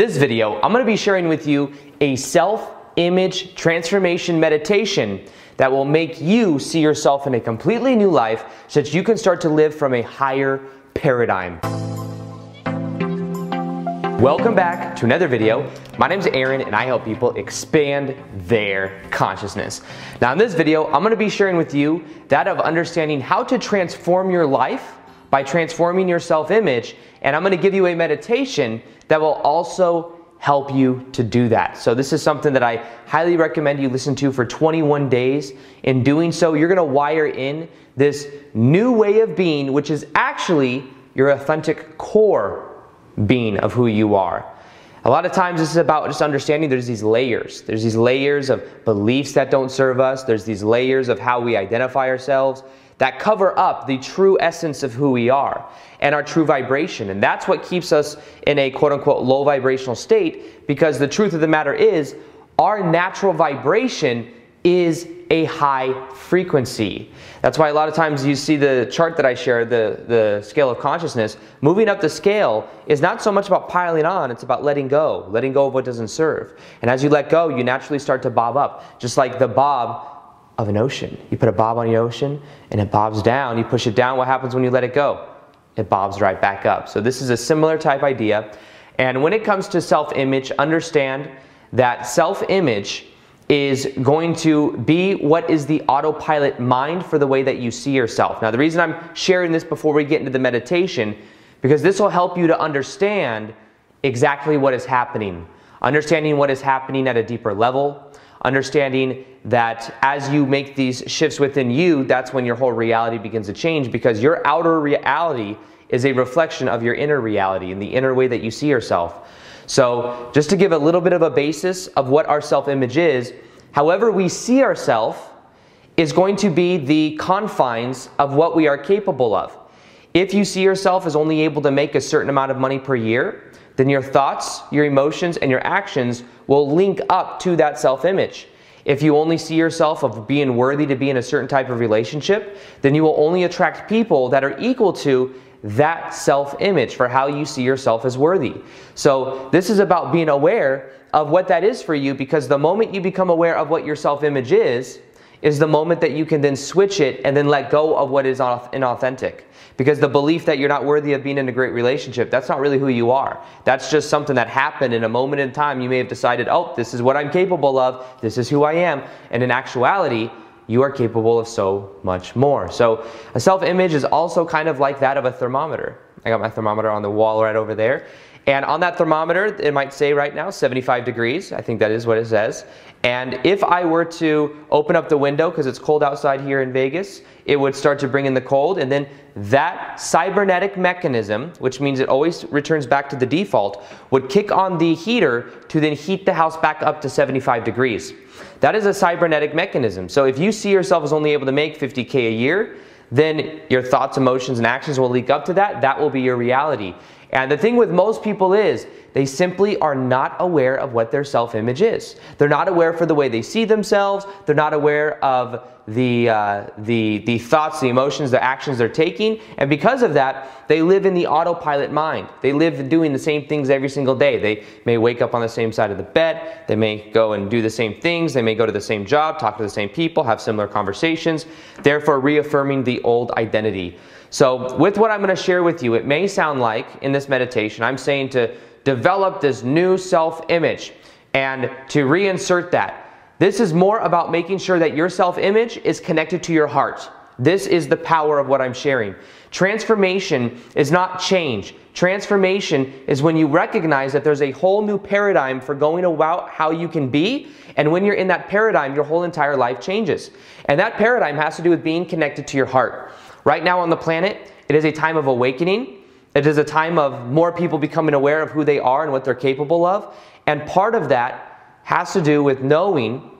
this video, I'm going to be sharing with you a self image transformation meditation that will make you see yourself in a completely new life so that you can start to live from a higher paradigm. Welcome back to another video. My name is Aaron and I help people expand their consciousness. Now in this video, I'm going to be sharing with you that of understanding how to transform your life by transforming your self-image and I'm going to give you a meditation that will also help you to do that. So this is something that I highly recommend you listen to for 21 days. In doing so, you're going to wire in this new way of being which is actually your authentic core being of who you are. A lot of times this is about just understanding there's these layers. There's these layers of beliefs that don't serve us. There's these layers of how we identify ourselves that cover up the true essence of who we are and our true vibration. And that's what keeps us in a quote unquote low vibrational state because the truth of the matter is our natural vibration is a high frequency. That's why a lot of times you see the chart that I share, the, the scale of consciousness, moving up the scale is not so much about piling on, it's about letting go, letting go of what doesn't serve. And as you let go, you naturally start to bob up, just like the bob of an ocean. You put a bob on the ocean and it bobs down. You push it down, what happens when you let it go? It bobs right back up. So this is a similar type idea. And when it comes to self-image, understand that self-image is going to be what is the autopilot mind for the way that you see yourself. Now, the reason I'm sharing this before we get into the meditation, because this will help you to understand exactly what is happening. Understanding what is happening at a deeper level, understanding that as you make these shifts within you, that's when your whole reality begins to change because your outer reality is a reflection of your inner reality and the inner way that you see yourself. So, just to give a little bit of a basis of what our self image is, however we see ourselves is going to be the confines of what we are capable of. If you see yourself as only able to make a certain amount of money per year, then your thoughts, your emotions, and your actions will link up to that self image. If you only see yourself of being worthy to be in a certain type of relationship, then you will only attract people that are equal to that self image for how you see yourself as worthy. So, this is about being aware of what that is for you because the moment you become aware of what your self image is, is the moment that you can then switch it and then let go of what is inauthentic. Because the belief that you're not worthy of being in a great relationship, that's not really who you are. That's just something that happened in a moment in time. You may have decided, oh, this is what I'm capable of, this is who I am. And in actuality, you are capable of so much more. So a self image is also kind of like that of a thermometer. I got my thermometer on the wall right over there. And on that thermometer, it might say right now 75 degrees. I think that is what it says. And if I were to open up the window, because it's cold outside here in Vegas, it would start to bring in the cold. And then that cybernetic mechanism, which means it always returns back to the default, would kick on the heater to then heat the house back up to 75 degrees. That is a cybernetic mechanism. So if you see yourself as only able to make 50K a year, then your thoughts, emotions, and actions will leak up to that. That will be your reality. And the thing with most people is they simply are not aware of what their self image is. They're not aware for the way they see themselves, they're not aware of the, uh, the, the thoughts, the emotions, the actions they're taking. And because of that, they live in the autopilot mind. They live doing the same things every single day. They may wake up on the same side of the bed, they may go and do the same things, they may go to the same job, talk to the same people, have similar conversations, therefore reaffirming the old identity. So, with what I'm going to share with you, it may sound like in this meditation, I'm saying to develop this new self image and to reinsert that. This is more about making sure that your self image is connected to your heart. This is the power of what I'm sharing. Transformation is not change. Transformation is when you recognize that there's a whole new paradigm for going about how you can be. And when you're in that paradigm, your whole entire life changes. And that paradigm has to do with being connected to your heart. Right now on the planet, it is a time of awakening. It is a time of more people becoming aware of who they are and what they're capable of. And part of that has to do with knowing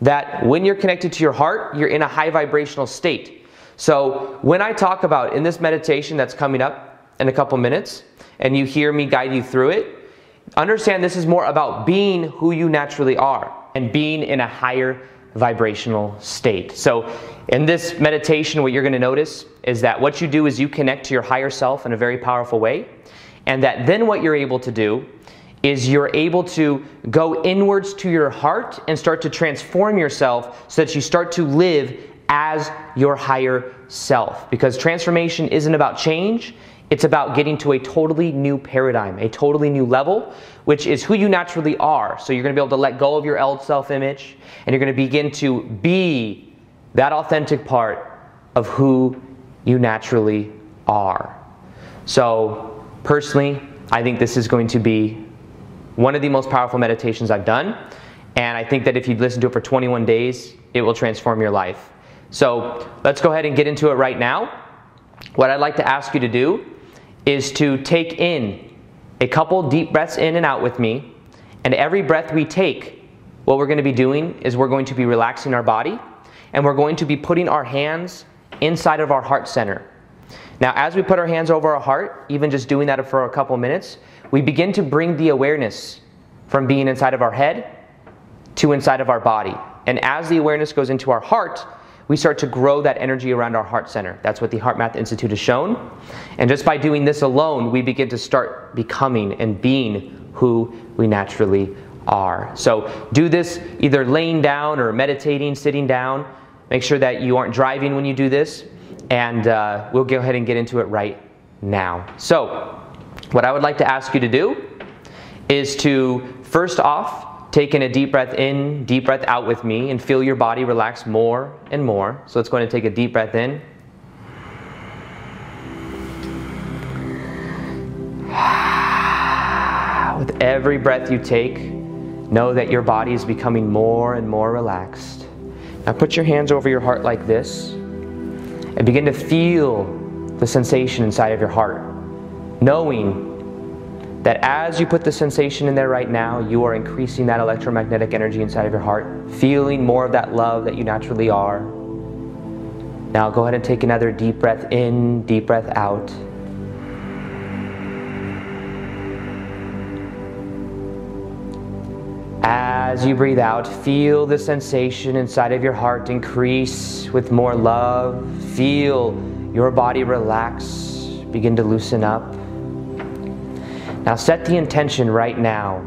that when you're connected to your heart, you're in a high vibrational state. So when I talk about in this meditation that's coming up in a couple minutes, and you hear me guide you through it, understand this is more about being who you naturally are and being in a higher vibrational state. So, in this meditation, what you're going to notice is that what you do is you connect to your higher self in a very powerful way, and that then what you're able to do is you're able to go inwards to your heart and start to transform yourself so that you start to live as your higher self. Because transformation isn't about change, it's about getting to a totally new paradigm, a totally new level, which is who you naturally are. So you're going to be able to let go of your old self image and you're going to begin to be that authentic part of who you naturally are. So, personally, I think this is going to be one of the most powerful meditations I've done. And I think that if you listen to it for 21 days, it will transform your life. So let's go ahead and get into it right now. What I'd like to ask you to do is to take in a couple deep breaths in and out with me. And every breath we take, what we're going to be doing is we're going to be relaxing our body and we're going to be putting our hands inside of our heart center. Now, as we put our hands over our heart, even just doing that for a couple minutes, we begin to bring the awareness from being inside of our head to inside of our body. And as the awareness goes into our heart, we start to grow that energy around our heart center. That's what the HeartMath Institute has shown. And just by doing this alone, we begin to start becoming and being who we naturally are. So do this either laying down or meditating, sitting down. Make sure that you aren't driving when you do this. And uh, we'll go ahead and get into it right now. So, what I would like to ask you to do is to first off take in a deep breath in, deep breath out with me, and feel your body relax more and more. So let's go ahead and take a deep breath in. With every breath you take, know that your body is becoming more and more relaxed. Now put your hands over your heart like this and begin to feel the sensation inside of your heart, knowing that as you put the sensation in there right now, you are increasing that electromagnetic energy inside of your heart, feeling more of that love that you naturally are. Now go ahead and take another deep breath in, deep breath out. As you breathe out, feel the sensation inside of your heart increase with more love. Feel your body relax, begin to loosen up. Now, set the intention right now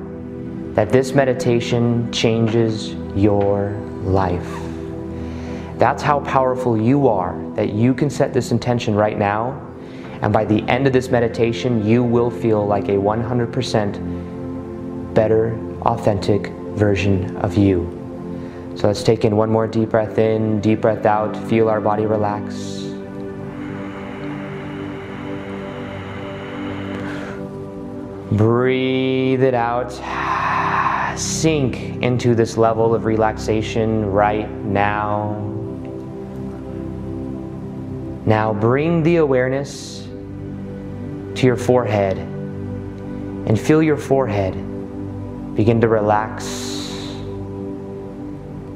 that this meditation changes your life. That's how powerful you are, that you can set this intention right now. And by the end of this meditation, you will feel like a 100% better authentic version of you. So let's take in one more deep breath in, deep breath out, feel our body relax. Breathe it out. Sink into this level of relaxation right now. Now bring the awareness to your forehead and feel your forehead Begin to relax.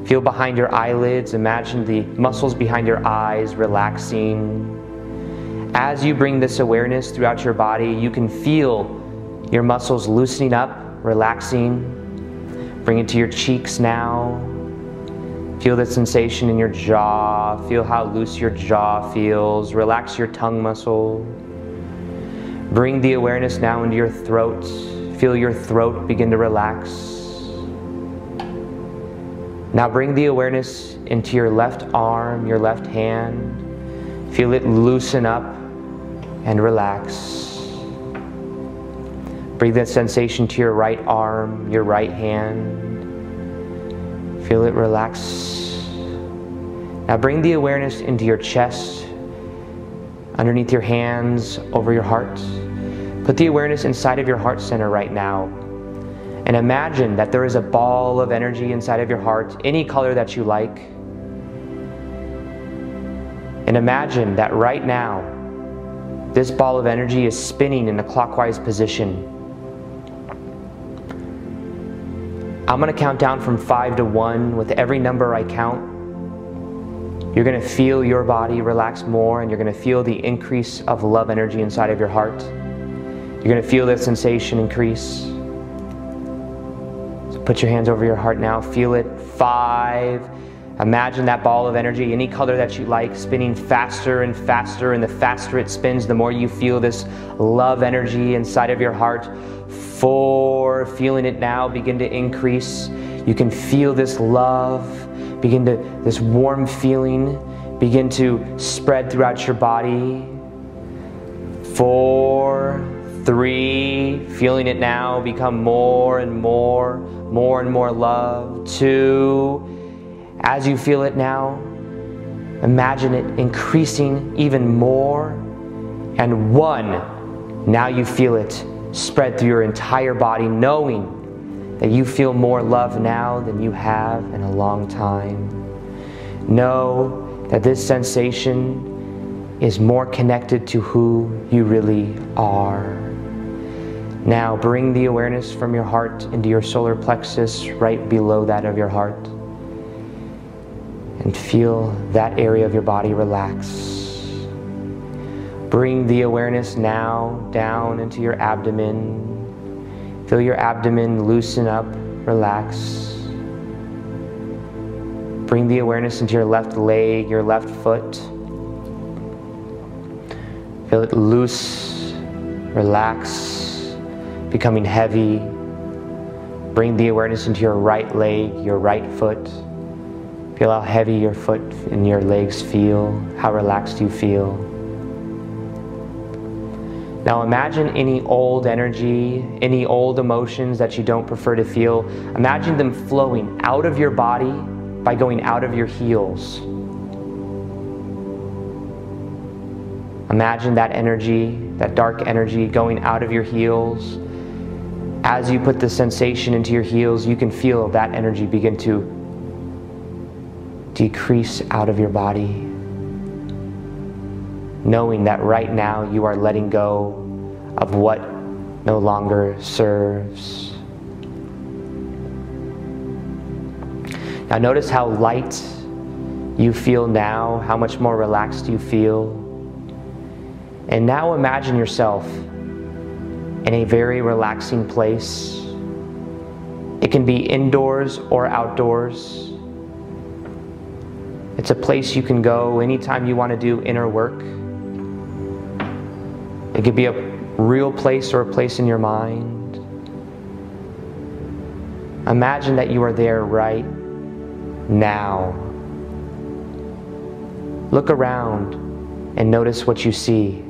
Feel behind your eyelids. Imagine the muscles behind your eyes relaxing. As you bring this awareness throughout your body, you can feel your muscles loosening up, relaxing. Bring it to your cheeks now. Feel the sensation in your jaw. Feel how loose your jaw feels. Relax your tongue muscle. Bring the awareness now into your throat. Feel your throat begin to relax. Now bring the awareness into your left arm, your left hand. Feel it loosen up and relax. Bring that sensation to your right arm, your right hand. Feel it relax. Now bring the awareness into your chest, underneath your hands, over your heart. Put the awareness inside of your heart center right now. And imagine that there is a ball of energy inside of your heart, any color that you like. And imagine that right now, this ball of energy is spinning in a clockwise position. I'm to count down from five to one. With every number I count, you're to feel your body relax more and you're to feel the increase of love energy inside of your heart. You're to feel that sensation increase. So put your hands over your heart now. Feel it. Five. Imagine that ball of energy, any color that you like, spinning faster and faster. And the faster it spins, the more you feel this love energy inside of your heart. Four, feeling it now begin to increase. You can feel this love, begin to, this warm feeling begin to spread throughout your body. Four, three, feeling it now become more and more, more and more love. Two, as you feel it now, imagine it increasing even more. And one, now you feel it spread through your entire body, knowing that you feel more love now than you have in a long time. Know that this sensation is more connected to who you really are. Now bring the awareness from your heart into your solar plexus right below that of your heart. And feel that area of your body relax. Bring the awareness now down into your abdomen. Feel your abdomen loosen up, relax. Bring the awareness into your left leg, your left foot. Feel it loose, relax, becoming heavy. Bring the awareness into your right leg, your right foot. Feel how heavy your foot and your legs feel, how relaxed you feel. Now imagine any old energy, any old emotions that you don't prefer to feel. Imagine them flowing out of your body by going out of your heels. Imagine that energy, that dark energy going out of your heels. As you put the sensation into your heels, you can feel that energy begin to decrease out of your body knowing that right now you are letting go of what no longer serves. Now, notice how light you feel now, how much more relaxed you feel. And now imagine yourself in a very relaxing place. It can be indoors or outdoors. It's a place you can go anytime you want to do inner work. It could be a real place or a place in your mind. Imagine that you are there right now. Look around and notice what you see.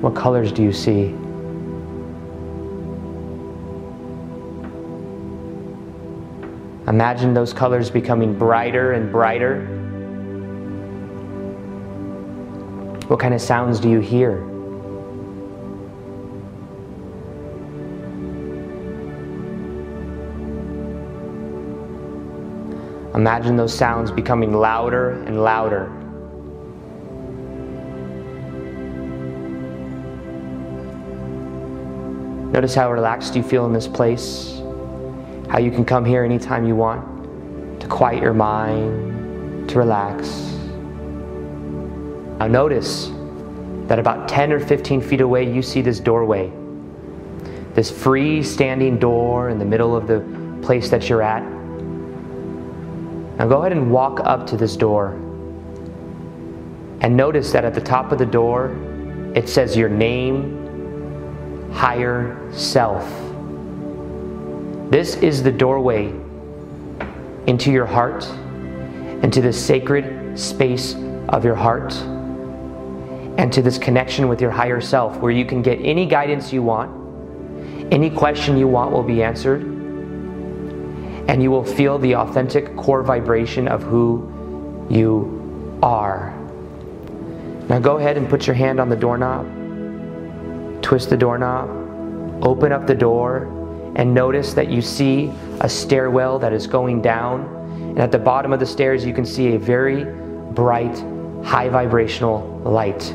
What colors do you see? Imagine those colors becoming brighter and brighter. What kind of sounds do you hear? Imagine those sounds becoming louder and louder. Notice how relaxed you feel in this place how you can come here anytime you want to quiet your mind, to relax. Now, notice that about 10 or 15 feet away, you see this doorway, this free-standing door in the middle of the place that you're at. Now, go ahead and walk up to this door. And notice that at the top of the door, it says your name, higher self. This is the doorway into your heart, into the sacred space of your heart, and to this connection with your higher self where you can get any guidance you want, any question you want will be answered, and you will feel the authentic core vibration of who you are. Now go ahead and put your hand on the doorknob, twist the doorknob, open up the door and notice that you see a stairwell that is going down. And at the bottom of the stairs, you can see a very bright, high vibrational light.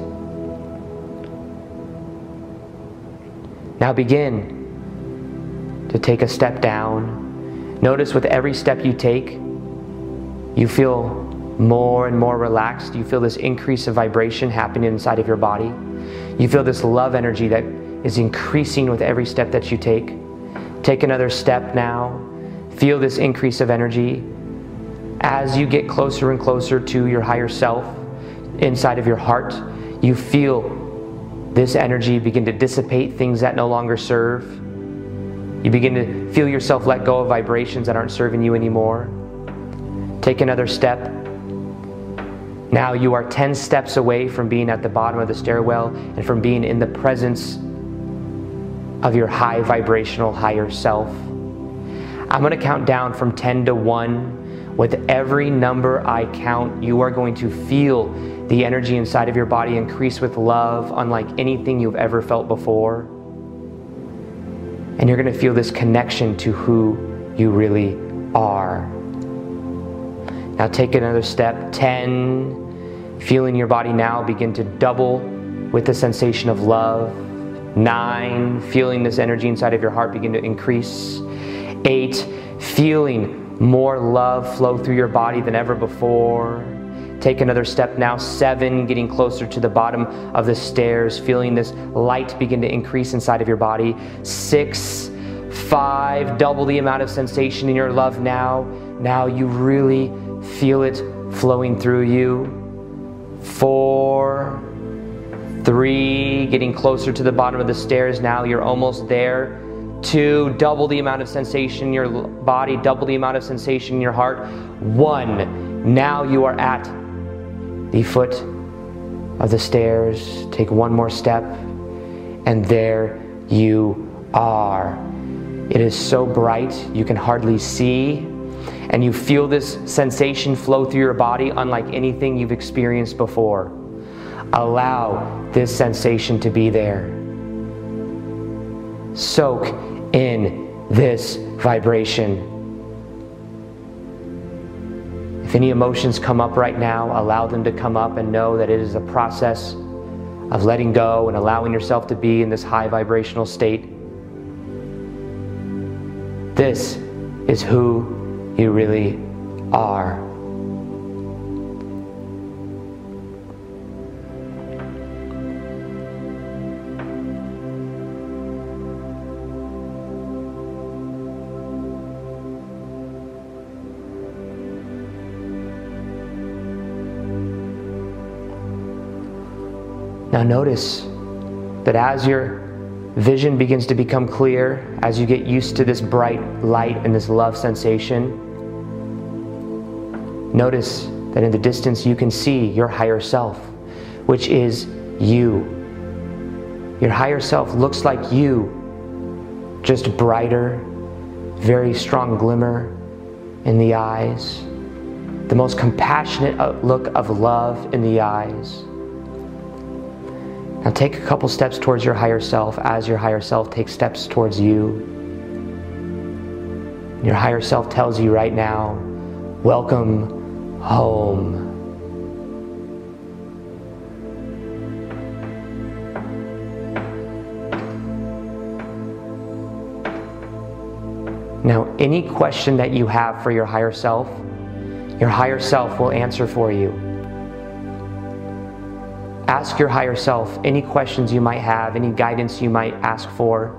Now begin to take a step down. Notice with every step you take, you feel more and more relaxed. You feel this increase of vibration happening inside of your body. You feel this love energy that is increasing with every step that you take. Take another step now. feel this increase of energy as you get closer and closer to your higher self inside of your heart. You feel this energy begin to dissipate things that no longer serve. You begin to feel yourself let go of vibrations that aren't serving you anymore. Take another step. Now you are 10 steps away from being at the bottom of the stairwell and from being in the presence of your high vibrational higher self. I'm going to count down from 10 to 1. With every number I count, you are going to feel the energy inside of your body increase with love unlike anything you've ever felt before. And you're going to feel this connection to who you really are. Now take another step 10. Feeling your body now begin to double with the sensation of love. Nine, feeling this energy inside of your heart begin to increase. Eight, feeling more love flow through your body than ever before. Take another step now. Seven, getting closer to the bottom of the stairs, feeling this light begin to increase inside of your body. Six, five, double the amount of sensation in your love now. Now you really feel it flowing through you. Four, three, getting closer to the bottom of the stairs now. You're almost there. Two, double the amount of sensation in your body, double the amount of sensation in your heart. One, now you are at the foot of the stairs. Take one more step, and there you are. It is so bright you can hardly see, and you feel this sensation flow through your body unlike anything you've experienced before. Allow this sensation to be there. Soak in this vibration. If any emotions come up right now, allow them to come up and know that it is a process of letting go and allowing yourself to be in this high vibrational state. This is who you really are. Now, notice that as your vision begins to become clear, as you get used to this bright light and this love sensation, notice that in the distance you can see your higher self, which is you. Your higher self looks like you, just brighter, very strong glimmer in the eyes, the most compassionate look of love in the eyes. Now take a couple steps towards your higher self as your higher self takes steps towards you. Your higher self tells you right now, welcome home. Now, any question that you have for your higher self, your higher self will answer for you. Ask your higher self any questions you might have, any guidance you might ask for,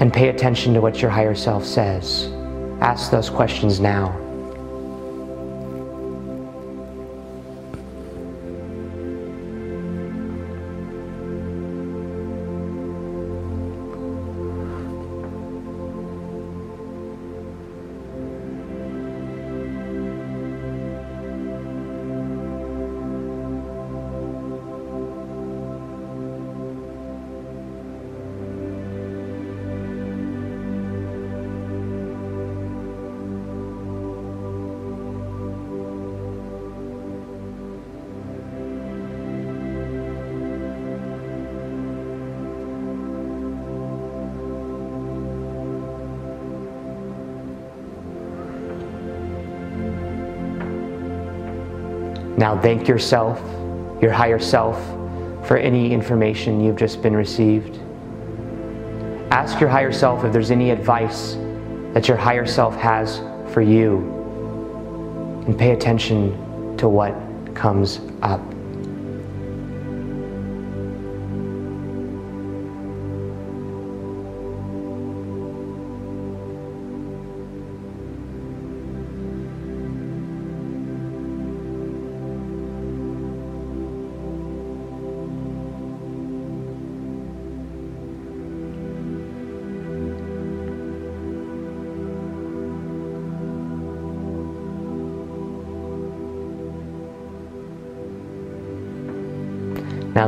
and pay attention to what your higher self says. Ask those questions now. Now thank yourself, your higher self, for any information you've just been received. Ask your higher self if there's any advice that your higher self has for you. And pay attention to what comes up.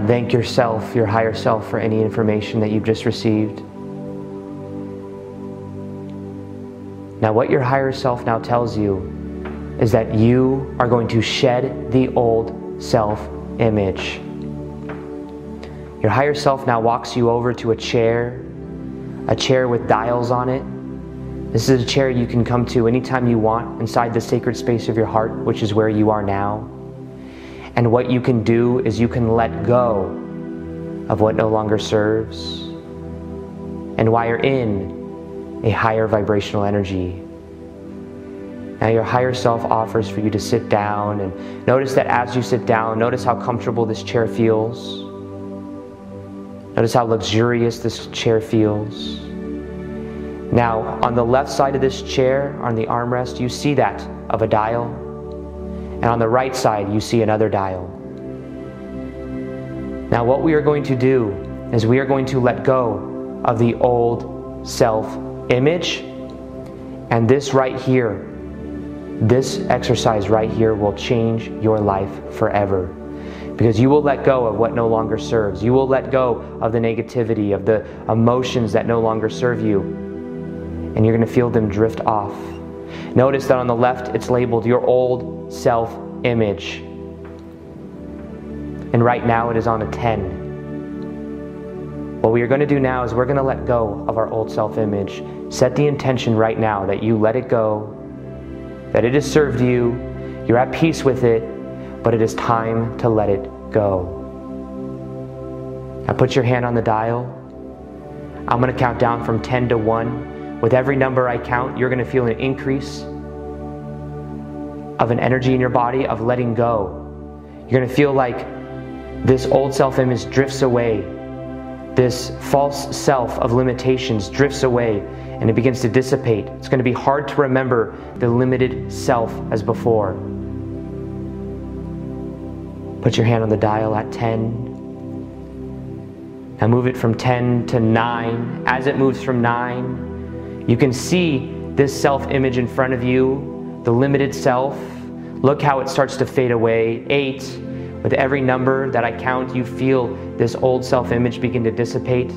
Now thank yourself, your higher self, for any information that you've just received. Now, what your higher self now tells you is that you are going to shed the old self image. Your higher self now walks you over to a chair, a chair with dials on it. This is a chair you can come to anytime you want inside the sacred space of your heart, which is where you are now. And what you can do is you can let go of what no longer serves and wire in a higher vibrational energy. Now, your higher self offers for you to sit down and notice that as you sit down, notice how comfortable this chair feels. Notice how luxurious this chair feels. Now, on the left side of this chair, on the armrest, you see that of a dial. And on the right side, you see another dial. Now, what we are going to do is we are going to let go of the old self image. And this right here, this exercise right here will change your life forever because you will let go of what no longer serves. You will let go of the negativity, of the emotions that no longer serve you, and you're going to feel them drift off. Notice that on the left it's labeled your old self image. And right now it is on a 10. What we are going to do now is we're going to let go of our old self image. Set the intention right now that you let it go, that it has served you, you're at peace with it, but it is time to let it go. Now put your hand on the dial. I'm going to count down from 10 to 1. With every number I count, you're going to feel an increase of an energy in your body of letting go. You're going to feel like this old self image drifts away. This false self of limitations drifts away and it begins to dissipate. It's going to be hard to remember the limited self as before. Put your hand on the dial at 10. Now move it from 10 to 9. As it moves from 9, you can see this self image in front of you, the limited self. Look how it starts to fade away. 8. With every number that I count, you feel this old self image begin to dissipate,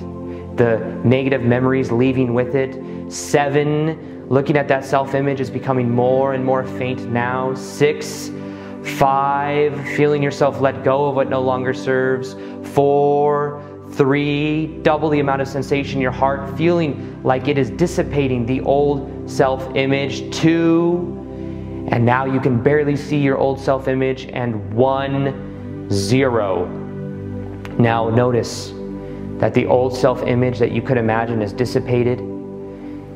the negative memories leaving with it. 7. Looking at that self image is becoming more and more faint now. 6 Five, feeling yourself let go of what no longer serves. Four, three, double the amount of sensation in your heart, feeling like it is dissipating the old self image. Two, and now you can barely see your old self image. And one, zero. Now notice that the old self image that you could imagine is dissipated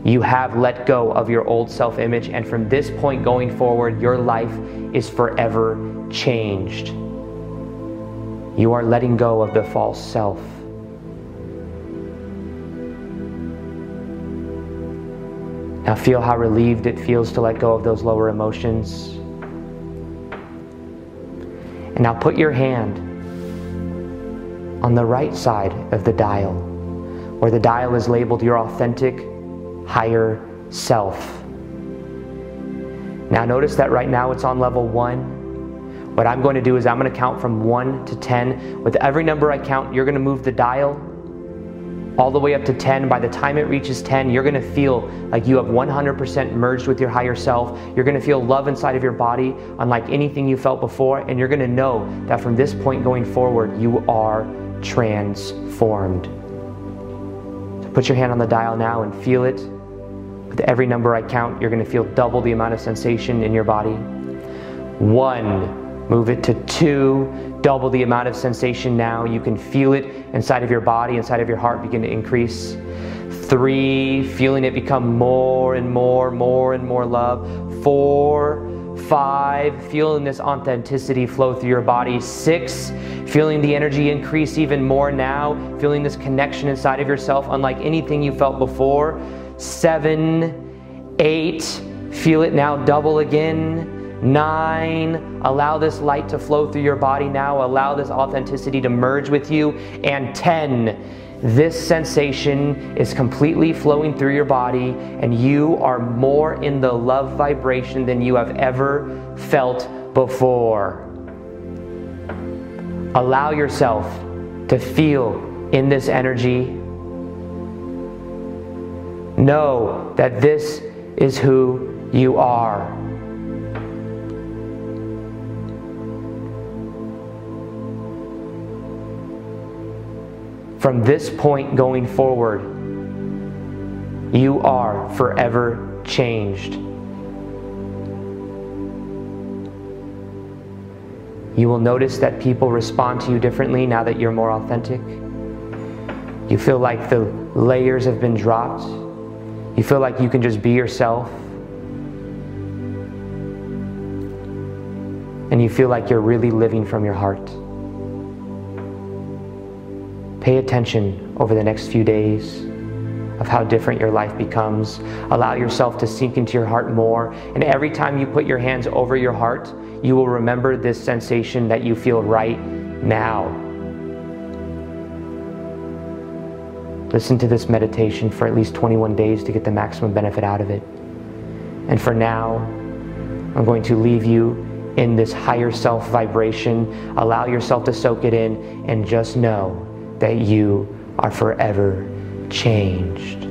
you have let go of your old self image, and from this point going forward, your life is forever changed. You are letting go of the false self. Now, feel how relieved it feels to let go of those lower emotions. And now put your hand on the right side of the dial, where the dial is labeled your authentic higher self. Now, notice that right now it's on level one. What I'm going to do is I'm going to count from one to 10. With every number I count, you're going to move the dial all the way up to 10. By the time it reaches 10, you're to feel like you have 100% merged with your higher self. You're to feel love inside of your body, unlike anything you felt before. And you're to know that from this point going forward, you are transformed. So put your hand on the dial now and feel it. With every number I count, you're to feel double the amount of sensation in your body. One, move it to two, double the amount of sensation now. You can feel it inside of your body, inside of your heart begin to increase. Three, feeling it become more and more, more and more love. Four, five, feeling this authenticity flow through your body. Six, feeling the energy increase even more now, feeling this connection inside of yourself unlike anything you felt before seven, eight, feel it now double again. Nine, allow this light to flow through your body now. Allow this authenticity to merge with you. And 10, this sensation is completely flowing through your body, and you are more in the love vibration than you have ever felt before. Allow yourself to feel in this energy. Know that this is who you are. From this point going forward, you are forever changed. You will notice that people respond to you differently now that you're more authentic. You feel like the layers have been dropped. You feel like you can just be yourself. And you feel like you're really living from your heart. Pay attention over the next few days of how different your life becomes. Allow yourself to sink into your heart more. And every time you put your hands over your heart, you will remember this sensation that you feel right now. Listen to this meditation for at least 21 days to get the maximum benefit out of it. And for now, I'm going to leave you in this higher self vibration. Allow yourself to soak it in and just know that you are forever changed.